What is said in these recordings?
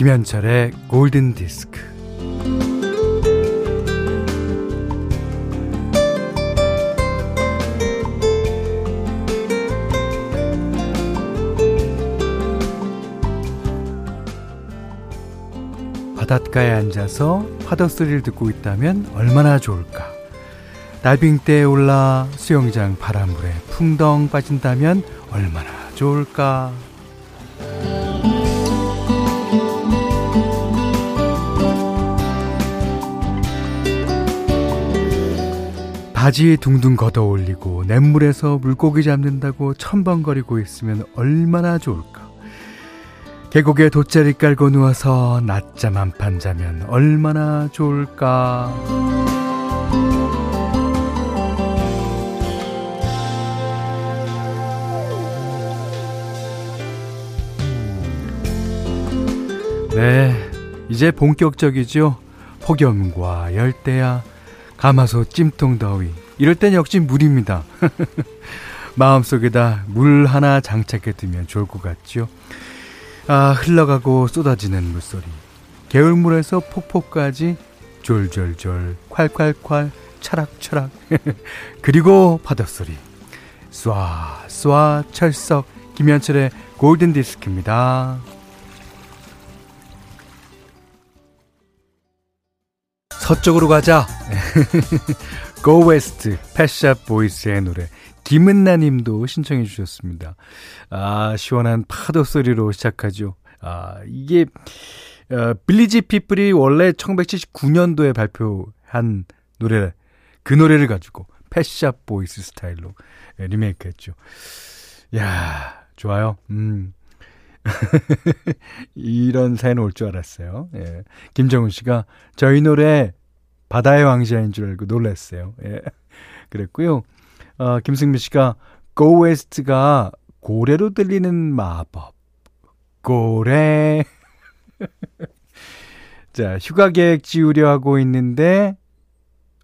김현철의 골든 디스크. 바닷가에 앉아서 파도 소리를 듣고 있다면 얼마나 좋을까. 다빙대에 올라 수영장 바람물에 풍덩 빠진다면 얼마나 좋을까. 바지 둥둥 걷어 올리고 냇물에서 물고기 잡는다고 첨벙거리고 있으면 얼마나 좋을까. 계곡에 돗자리 깔고 누워서 낮잠 한 판 자면 얼마나 좋을까. 네, 이제 본격적이죠. 폭염과 열대야, 가마솥 찜통 더위. 이럴 땐 역시 물입니다. 마음속에다 물 하나 장착해 두면 좋을 것 같죠. 아, 흘러가고 쏟아지는 물소리. 개울물에서 폭포까지 졸졸졸, 콸콸콸, 차락차락. 그리고 바닷소리. 쏴, 쏴, 철석. 김현철의 골든 디스크입니다. 서쪽으로 가자. Go West, Pet Shop Boys의 노래. 김은나 님도 신청해 주셨습니다. 아, 시원한 파도 소리로 시작하죠. 아, 이게, 어, Village People이 원래 1979년도에 발표한 노래, 그 노래를 가지고 Pet Shop Boys 스타일로 리메이크 했죠. 야 좋아요. 음. 이런 사연 올 줄 알았어요. 예. 김정훈 씨가 저희 노래 바다의 왕자인 줄 알고 놀랐어요. 예. 그랬고요. 어, 김승미 씨가 Go West가 고래로 들리는 마법. 고래. 자, 휴가 계획 지우려 하고 있는데,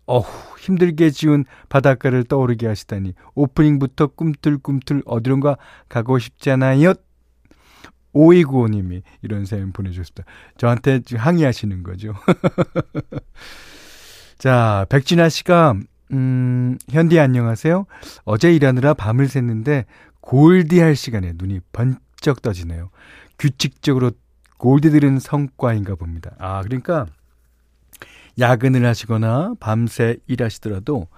어후, 힘들게 지운 바닷가를 떠오르게 하시다니, 오프닝부터 꿈틀꿈틀 어디론가 가고 싶잖아요. 5295님이 이런 사연 보내주셨다. 저한테 항의하시는 거죠. 자, 백진아 씨가, 음, 현디 안녕하세요. 어제 일하느라 밤을 샜는데, 골디 할 시간에 눈이 번쩍 떠지네요. 규칙적으로 골디 들은 성과인가 봅니다. 아, 그러니까, 야근을 하시거나 밤새 일하시더라도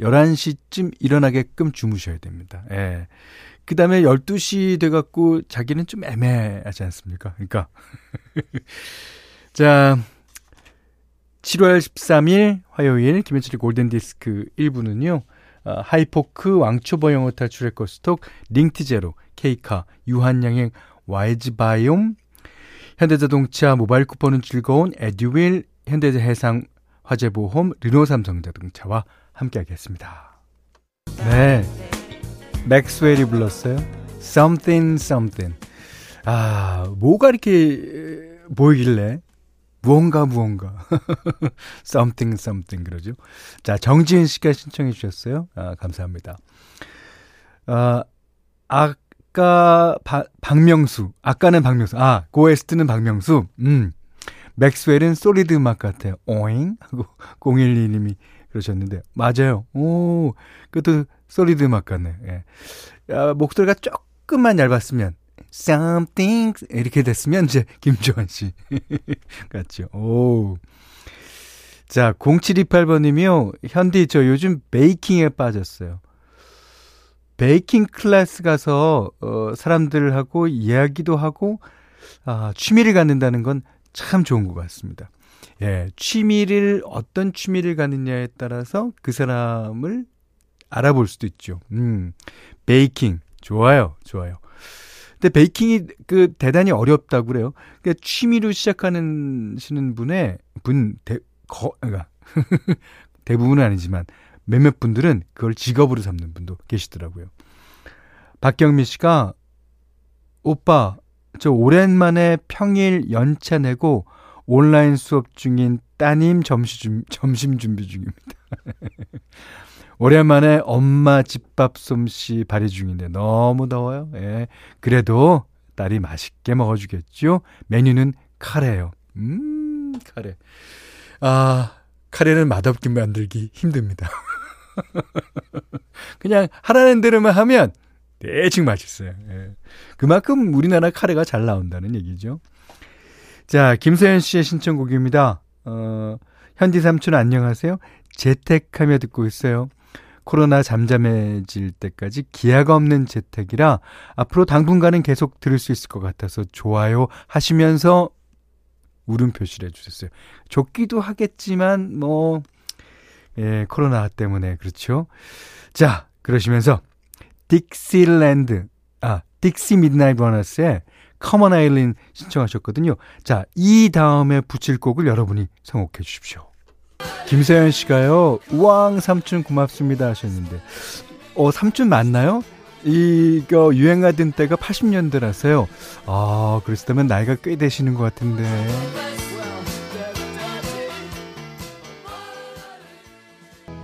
11시쯤 일어나게끔 주무셔야 됩니다. 예. 그 다음에 12시 돼갖고 자기는 좀 애매하지 않습니까? 그러니까. 자, 7월 13일 화요일 김현철의 골든디스크 1부는요. 어, 하이포크 왕초보 영어 탈출 의코스톡 링트제로 케이카 유한양행 와이즈바이옴 현대자동차 모바일 쿠폰은 즐거운 에듀윌 현대해상 화재보험 르노삼성자동차와 함께하겠습니다. 네, 맥스웰이 불렀어요. Something Something. 아, 뭐가 이렇게 보이길래 무언가 무언가 something something 그러죠. 자 정지은 씨가 신청해 주셨어요. 아, 감사합니다. 아 아까 바, 박명수 아까는 박명수 아 고에스트는 박명수 음 맥스웰은 솔리드 음악 같아요. 오잉 하고 012님이 그러셨는데 맞아요. 오 그것도 솔리드 음악 같네. 예. 아, 목소리가 조금만 얇았으면 something 이렇게 됐으면 이제 김조한 씨 같죠. 오. 자, 0728번님이요. 현디 저 요즘 베이킹에 빠졌어요. 베이킹 클래스 가서 어 사람들하고 이야기도 하고 아, 취미를 갖는다는 건 참 좋은 것 같습니다. 예, 취미를 어떤 취미를 갖느냐에 따라서 그 사람을 알아볼 수도 있죠. 음. 베이킹 좋아요. 좋아요. 근데 베이킹이 그 대단히 어렵다고 그래요. 그러니까 취미로 시작하는 시는 분의 분 대, 거, 그러니까 대부분은 아니지만 몇몇 분들은 그걸 직업으로 삼는 분도 계시더라고요. 박경미 씨가 오빠 저 오랜만에 평일 연차 내고 온라인 수업 중인 따님 점심, 점심 준비 중입니다. 오랜만에 엄마 집밥 솜씨 발휘 중인데 너무 더워요. 예. 그래도 딸이 맛있게 먹어주겠죠. 메뉴는 카레요. 음, 카레. 아, 카레는 맛없게 만들기 힘듭니다. 그냥 하라는 대로만 하면 대충 맛있어요. 예. 그만큼 우리나라 카레가 잘 나온다는 얘기죠. 자, 김서연 씨의 신청곡입니다. 어, 현디 삼촌 안녕하세요. 재택하며 듣고 있어요. 코로나 잠잠해질 때까지 기아가 없는 재택이라 앞으로 당분간은 계속 들을 수 있을 것 같아서 좋아요 하시면서 울음 표시를 해주셨어요. 좋기도 하겠지만 뭐 예, 코로나 때문에 그렇죠. 자, 그러시면서 딕시랜드 아 Dexys Midnight Runners의 Come On Eileen 신청하셨거든요. 자, 이 다음에 붙일 곡을 여러분이 선곡해 주십시오. 김세현 씨가요, 우왕 삼촌 고맙습니다 하셨는데, 어, 삼촌 맞나요? 이거 유행하던 때가 80년대라서요. 아, 그랬다면 나이가 꽤 되시는 것 같은데.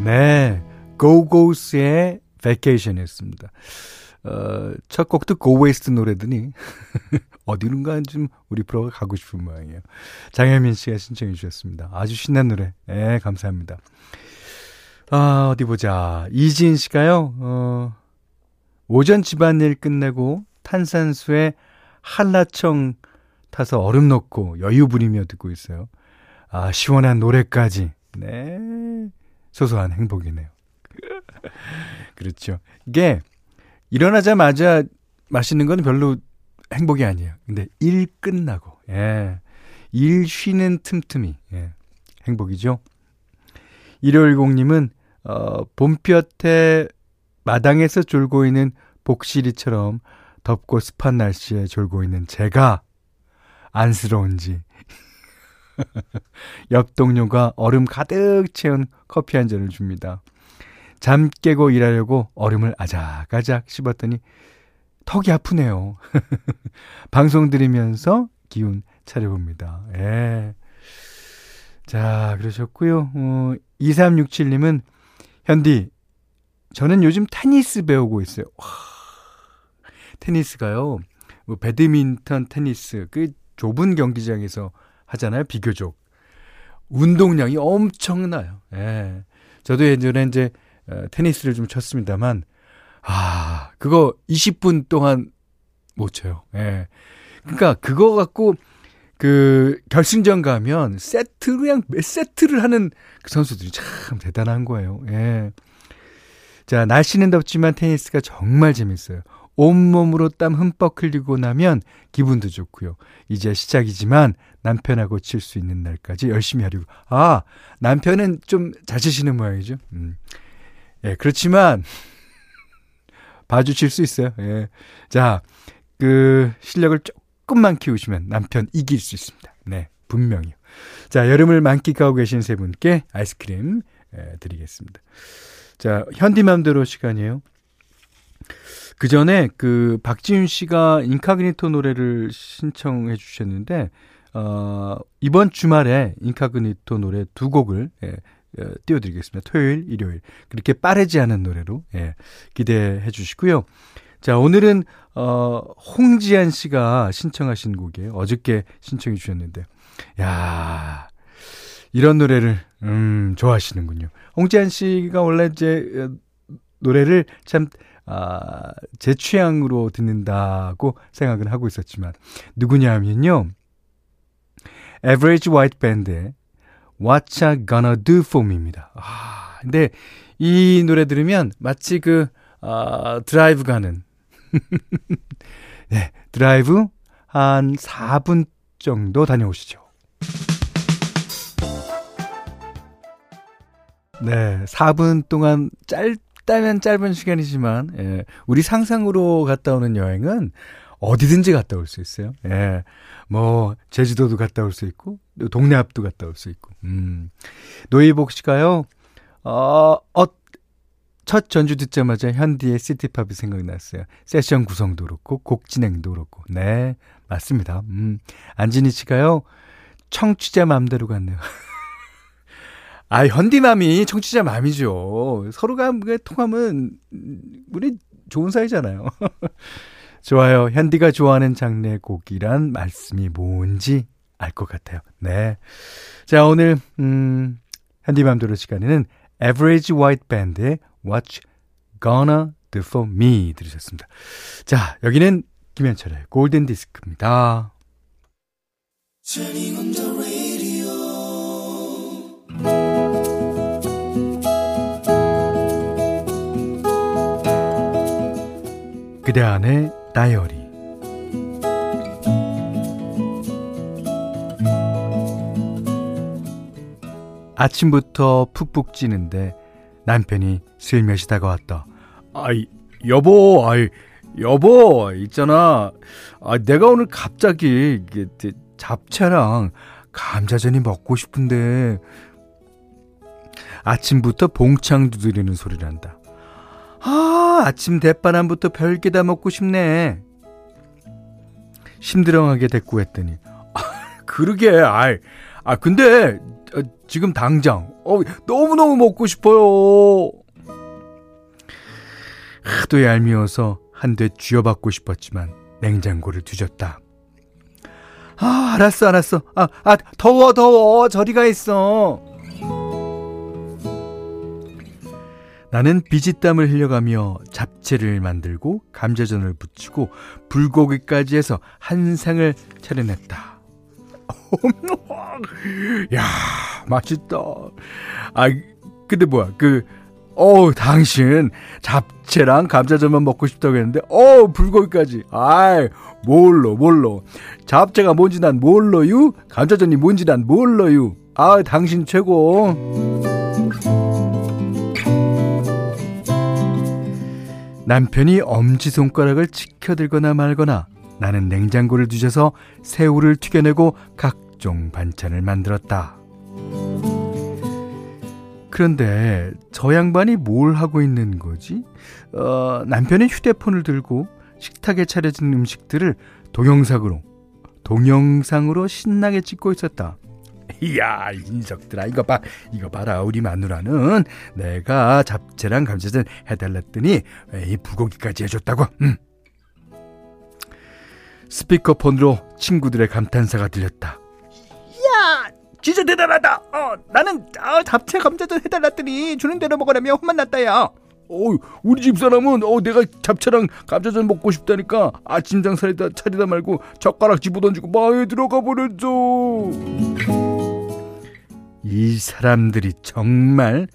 네. 고고스의 베케이션이었습니다. 어, 첫 곡도 고웨이스트 노래더니 어디론가 좀 우리 프로가 가고 싶은 모양이에요. 장혜민 씨가 신청해 주셨습니다. 아주 신난 노래. 네, 감사합니다. 아, 어디 보자. 이지인 씨가요, 어, 오전 집안일 끝내고 탄산수에 한라청 타서 얼음 넣고 여유 부리며 듣고 있어요. 아, 시원한 노래까지. 네. 소소한 행복이네요. 그렇죠. 이게 일어나자마자 마시는 건 별로 행복이 아니에요. 근데 일 끝나고, 예. 일 쉬는 틈틈이, 예. 행복이죠. 1510님은, 어, 봄볕에 마당에서 졸고 있는 복실이처럼 덥고 습한 날씨에 졸고 있는 제가 안쓰러운지 옆 동료가 얼음 가득 채운 커피 한 잔을 줍니다. 잠 깨고 일하려고 얼음을 아작아작 씹었더니 턱이 아프네요. 방송 들으면서 기운 차려봅니다. 예. 자, 그러셨고요. 어, 2367님은 현디 저는 요즘 테니스 배우고 있어요. 와, 테니스가요. 뭐 배드민턴 테니스 그 좁은 경기장에서 하잖아요. 비교적 운동량이 엄청나요. 예. 저도 예전에 이제 어, 테니스를 좀 쳤습니다만 아 그거 20분 동안 못 쳐요. 예. 그러니까 그거 갖고 그 결승전 가면 세트로 그냥 몇 세트를 하는 그 선수들이 참 대단한 거예요. 예. 자, 날씨는 덥지만 테니스가 정말 재밌어요. 온몸으로 땀 흠뻑 흘리고 나면 기분도 좋고요. 이제 시작이지만 남편하고 칠 수 있는 날까지 열심히 하려고. 아, 남편은 좀 잘 치시는 모양이죠. 음. 예, 그렇지만 봐주실 수 있어요. 예. 자, 그 실력을 조금만 키우시면 남편 이길 수 있습니다. 네, 분명히요. 자, 여름을 만끽하고 계신 세 분께 아이스크림 예, 드리겠습니다. 자, 현디맘대로 시간이에요. 그 전에 그 박지윤 씨가 인카그니토 노래를 신청해 주셨는데, 어, 이번 주말에 인카그니토 노래 두 곡을, 예, 어, 띄워드리겠습니다. 토요일, 일요일. 그렇게 빠르지 않은 노래로, 예, 기대해 주시고요. 자, 오늘은, 어, 홍지한 씨가 신청하신 곡이에요. 어저께 신청해 주셨는데, 야 이런 노래를, 음, 좋아하시는군요. 홍지한 씨가 원래 이제, 어, 노래를 참, 아, 제 취향으로 듣는다고 생각은 하고 있었지만, 누구냐 하면요. Average White Band의 Whatcha Gonna Do For Me입니다. 아, 근데 이 노래 들으면 마치 그, 아, 드라이브 가는, 네, 드라이브 한 4분 정도 다녀오시죠. 네, 4분 동안 짧다면 짧은 시간이지만, 예, 우리 상상으로 갔다 오는 여행은 어디든지 갔다 올 수 있어요. 예. 뭐, 제주도도 갔다 올 수 있고, 동네 앞도 갔다 올 수 있고, 음. 노희복 씨가요, 어, 어, 첫 전주 듣자마자 현디의 시티팝이 생각났어요. 세션 구성도 그렇고, 곡 진행도 그렇고. 네, 맞습니다. 음. 안진희 씨가요, 청취자 맘대로 갔네요. 아, 현디맘이 청취자 맘이죠. 서로가 통하면, 우리 좋은 사이잖아요. 좋아요. 현디가 좋아하는 장르의 곡이란 말씀이 뭔지 알 것 같아요. 네. 자, 오늘, 음, 현디 맘대로 시간에는 Average White Band의 What's Gonna Do For Me 들으셨습니다. 자, 여기는 김현철의 골든 디스크입니다. 그대 안의 다이어리 아침부터 푹푹 찌는데 남편이 슬며시 다가왔다. 아이, 여보, 아이, 여보, 있잖아. 아, 내가 오늘 갑자기 잡채랑 감자전이 먹고 싶은데 아침부터 봉창 두드리는 소리를 한다. 아, 아침 대바람부터 별게 다 먹고 싶네. 심드렁하게 대꾸했더니 아, 그러게, 아이, 아 근데 어, 지금 당장 어, 너무너무 먹고 싶어요. 하도 얄미워서 한 대 쥐어받고 싶었지만 냉장고를 뒤졌다. 아, 알았어, 알았어. 아, 아, 더워, 더워. 저리 가 있어. 나는 비지땀을 흘려가며 잡채를 만들고 감자전을 부치고 불고기까지 해서 한 상을 차려냈다. 야, 맛있다. 아, 근데 뭐야, 그, 어 당신 잡채랑 감자전만 먹고 싶다고 했는데, 어 불고기까지. 아이, 몰로, 몰로. 잡채가 뭔지 난 몰라요? 감자전이 뭔지 난 몰라요? 아, 당신 최고. 남편이 엄지손가락을 치켜들거나 말거나 나는 냉장고를 뒤져서 새우를 튀겨내고 각종 반찬을 만들었다. 그런데 저 양반이 뭘 하고 있는 거지? 어, 남편의 휴대폰을 들고 식탁에 차려진 음식들을 동영상으로 동영상으로 신나게 찍고 있었다. 이야 인석들아. 이거 봐. 이거 봐라. 우리 마누라는 내가 잡채랑 감자전 해달랬더니 이 불고기까지 해줬다고. 음. 스피커폰으로 친구들의 감탄사가 들렸다. 야 진짜 대단하다. 어 나는 어, 잡채 감자전 해달랬더니 주는 대로 먹으라며 혼만 났다 야. 어, 우리 집 사람은 어, 내가 잡채랑 감자전 먹고 싶다니까 아침 장사리다 차리다 말고 젓가락 집어 던지고 마에 들어가 버렸죠. 이 사람들이 정말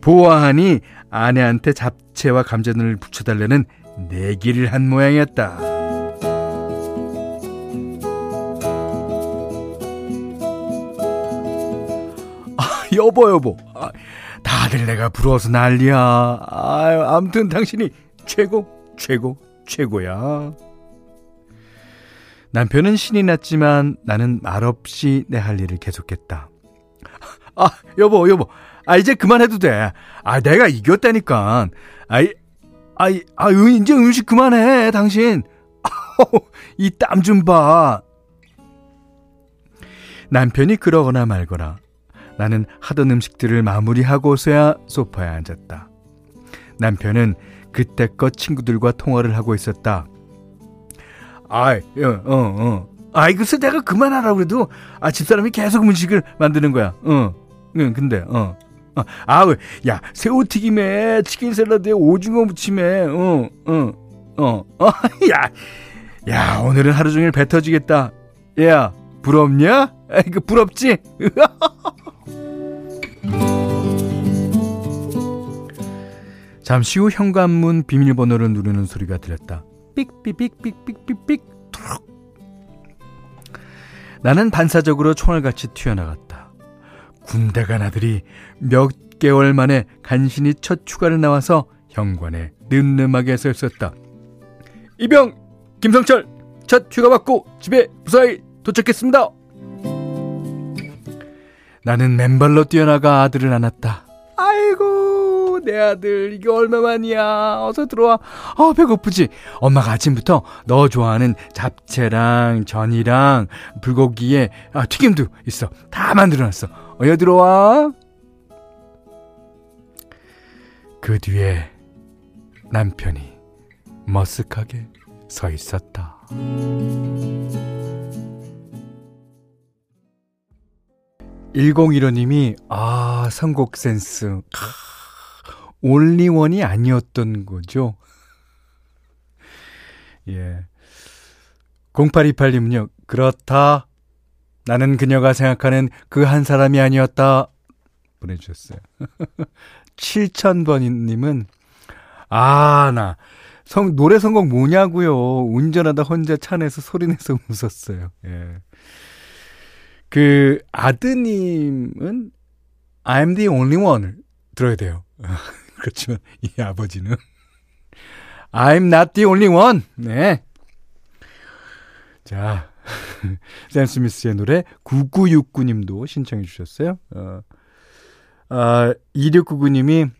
보아하니 아내한테 잡채와 감자전을 붙여달라는 내기를 한 모양이었다. 아, 여보 여보. 아, 다들 내가 부러워서 난리야. 아유, 아무튼 당신이 최고, 최고, 최고야. 남편은 신이 났지만 나는 말없이 내 할 일을 계속했다. 아, 여보, 여보. 아, 이제 그만해도 돼. 아, 내가 이겼다니까. 아이, 아이, 아, 이제 음식 그만해, 당신. 이 땀 좀 봐. 남편이 그러거나 말거나 나는 하던 음식들을 마무리하고서야 소파에 앉았다. 남편은 그때껏 친구들과 통화를 하고 있었다. 아이, 어, 어, 어. 아이, 글쎄 내가 그만하라고 그래도, 아, 집사람이 계속 음식을 만드는 거야. 어, 응, 근데, 어. 어, 아, 야, 새우튀김에, 치킨 샐러드에 오징어 무침에, 어, 어, 어, 어, 야, 야, 오늘은 하루 종일 배 터지겠다. 야, 부럽냐? 이거 부럽지? 잠시 후 현관문 비밀번호를 누르는 소리가 들렸다. 삑삑삑삑삑삑삑 툭. 나는 반사적으로 총알같이 튀어나갔다. 군대 간 아들이 몇 개월 만에 간신히 첫 휴가를 나와서 현관에 늠름하게 서 있었다. 이병 김성철 첫 휴가 받고 집에 무사히 도착했습니다. 나는 맨발로 뛰어나가 아들을 안았다. 내 아들, 이게 얼마만이야. 어서 들어와. 어, 배고프지? 엄마가 아침부터 너 좋아하는 잡채랑 전이랑 불고기에 아, 튀김도 있어. 다 만들어놨어. 어여 들어와. 그 뒤에 남편이 머쓱하게 서 있었다. 1015님이, 아, 선곡 센스. 올리원이 아니었던 거죠. 예. 0828님은요, 그렇다. 나는 그녀가 생각하는 그 한 사람이 아니었다. 보내주셨어요. 7000번님은, 아, 나, 성, 노래 선곡 뭐냐고요. 운전하다 혼자 차 내서 소리내서 웃었어요. 예. 그, 아드님은 I'm the only one을 들어야 돼요. 그렇지만, 이 아버지는 I'm not the only one. 네. 자, 샘 스미스의 노래 9969님도 신청해 주셨어요. 어, 아, 2699님이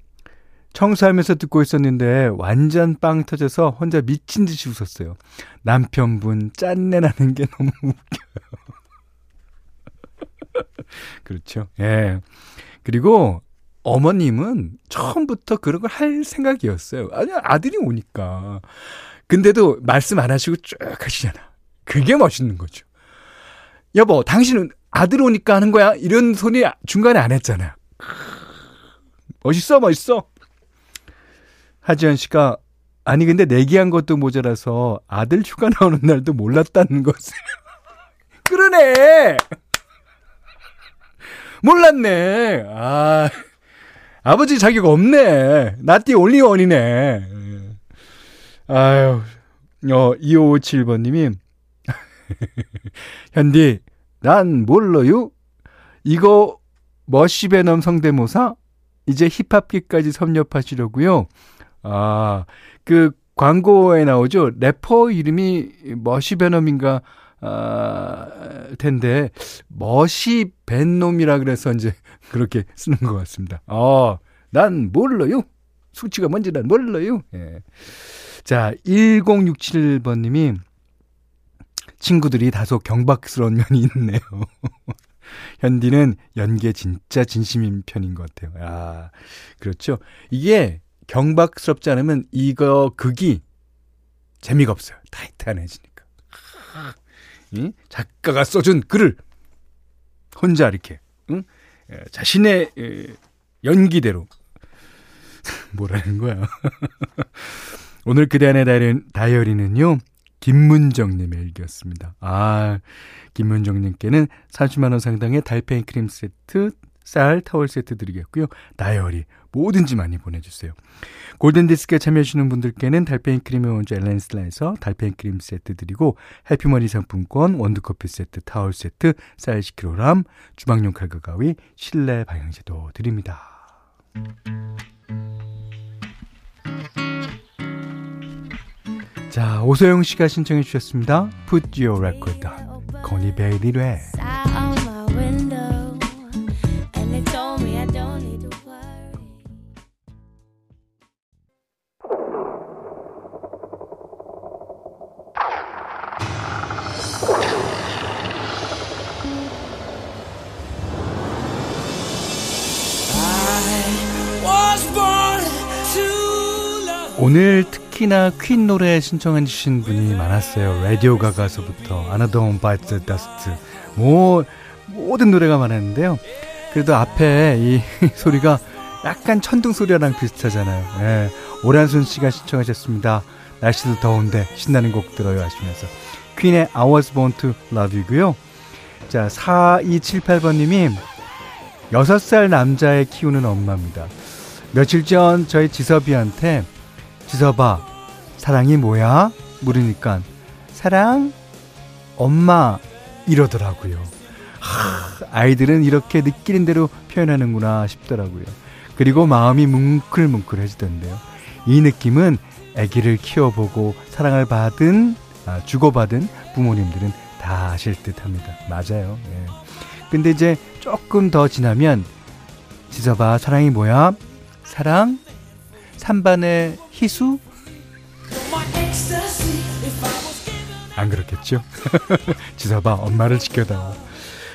청소하면서 듣고 있었는데 완전 빵 터져서 혼자 미친 듯이 웃었어요. 남편분 짠내 나는 게 너무 웃겨요. 그렇죠. 예. 그리고 어머님은 처음부터 그런 걸 할 생각이었어요. 아니, 아들이 오니까. 근데도 말씀 안 하시고 쭉 하시잖아. 그게 멋있는 거죠. 여보, 당신은 아들 오니까 하는 거야? 이런 소리 중간에 안 했잖아요. 멋있어, 멋있어. 하지연 씨가 아니 근데 내기한 것도 모자라서 아들 휴가 나오는 날도 몰랐다는 것을 그러네 몰랐네 아 아버지 자격 없네. 나띠 올리원이네. 아유 어 2557번님이 현디 난 몰라요. 이거 머시베넘 성대모사? 이제 힙합기까지 섭렵하시려고요. 아, 그 광고에 나오죠. 래퍼 이름이 머시 베놈인가 아, 텐데 머시 벤놈이라 그래서 이제 그렇게 쓰는 것 같습니다. 어, 난 몰라요. 수치가 뭔지 난 몰라요. 예. 자, 1067번 님이 친구들이 다소 경박스러운 면이 있네요. 현디는 연계 진짜 진심인 편인 것 같아요. 아, 그렇죠. 이게 경박스럽지 않으면 이거 극이 재미가 없어요. 타이트해지니까. 응? 작가가 써준 글을 혼자 이렇게 응? 자신의 연기대로 뭐라는 거야. 오늘 그대 안의 다이어리 는요. 김문정님의 일기였습니다. 아, 김문정님께는 30만원 상당의 달팽이 크림 세트, 쌀, 타월 세트 드리겠고요. 다이어리 뭐든지 많이 보내주세요. 골든디스크에 참여해주시는 분들께는 달팽이 크림의 원조 엘렌실라에서 달팽이 크림 세트 드리고 해피머니 상품권, 원두커피 세트, 타월 세트, 쌀 10kg, 주방용 칼과 가위, 실내 방향제도 드립니다. 자, 오소영 씨가 신청해 주셨습니다. Put your record on. Corinne Bailey 특히나 퀸 노래 신청해 주신 분이 많았어요. 라디오 가가서부터 Another Bites Dust 뭐 모든 노래가 많았는데요. 그래도 앞에 이 소리가 약간 천둥 소리랑 비슷하잖아요. 예. 오란순 씨가 신청하셨습니다. 날씨도 더운데 신나는 곡 들어요 하시면서 퀸의 I Was Born to Love You고요. 자 4278번님이 6살 남자애 키우는 엄마입니다. 며칠 전 저희 지섭이한테 지서봐, 사랑이 뭐야? 물으니까, 사랑? 엄마, 이러더라고요. 하, 아이들은 이렇게 느끼는 대로 표현하는구나 싶더라고요. 그리고 마음이 뭉클뭉클해지던데요. 이 느낌은 아기를 키워보고 사랑을 받은, 아, 주고받은 부모님들은 다 아실 듯 합니다. 맞아요. 예. 근데 이제 조금 더 지나면, 지서봐, 사랑이 뭐야? 사랑? 3반의 희수? 안 그렇겠죠? 지서봐 엄마를 지켜다오.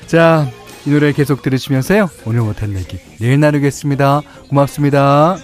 자, 이 노래 계속 들으시면서요. 오늘 못한 얘기 내일 나누겠습니다. 고맙습니다.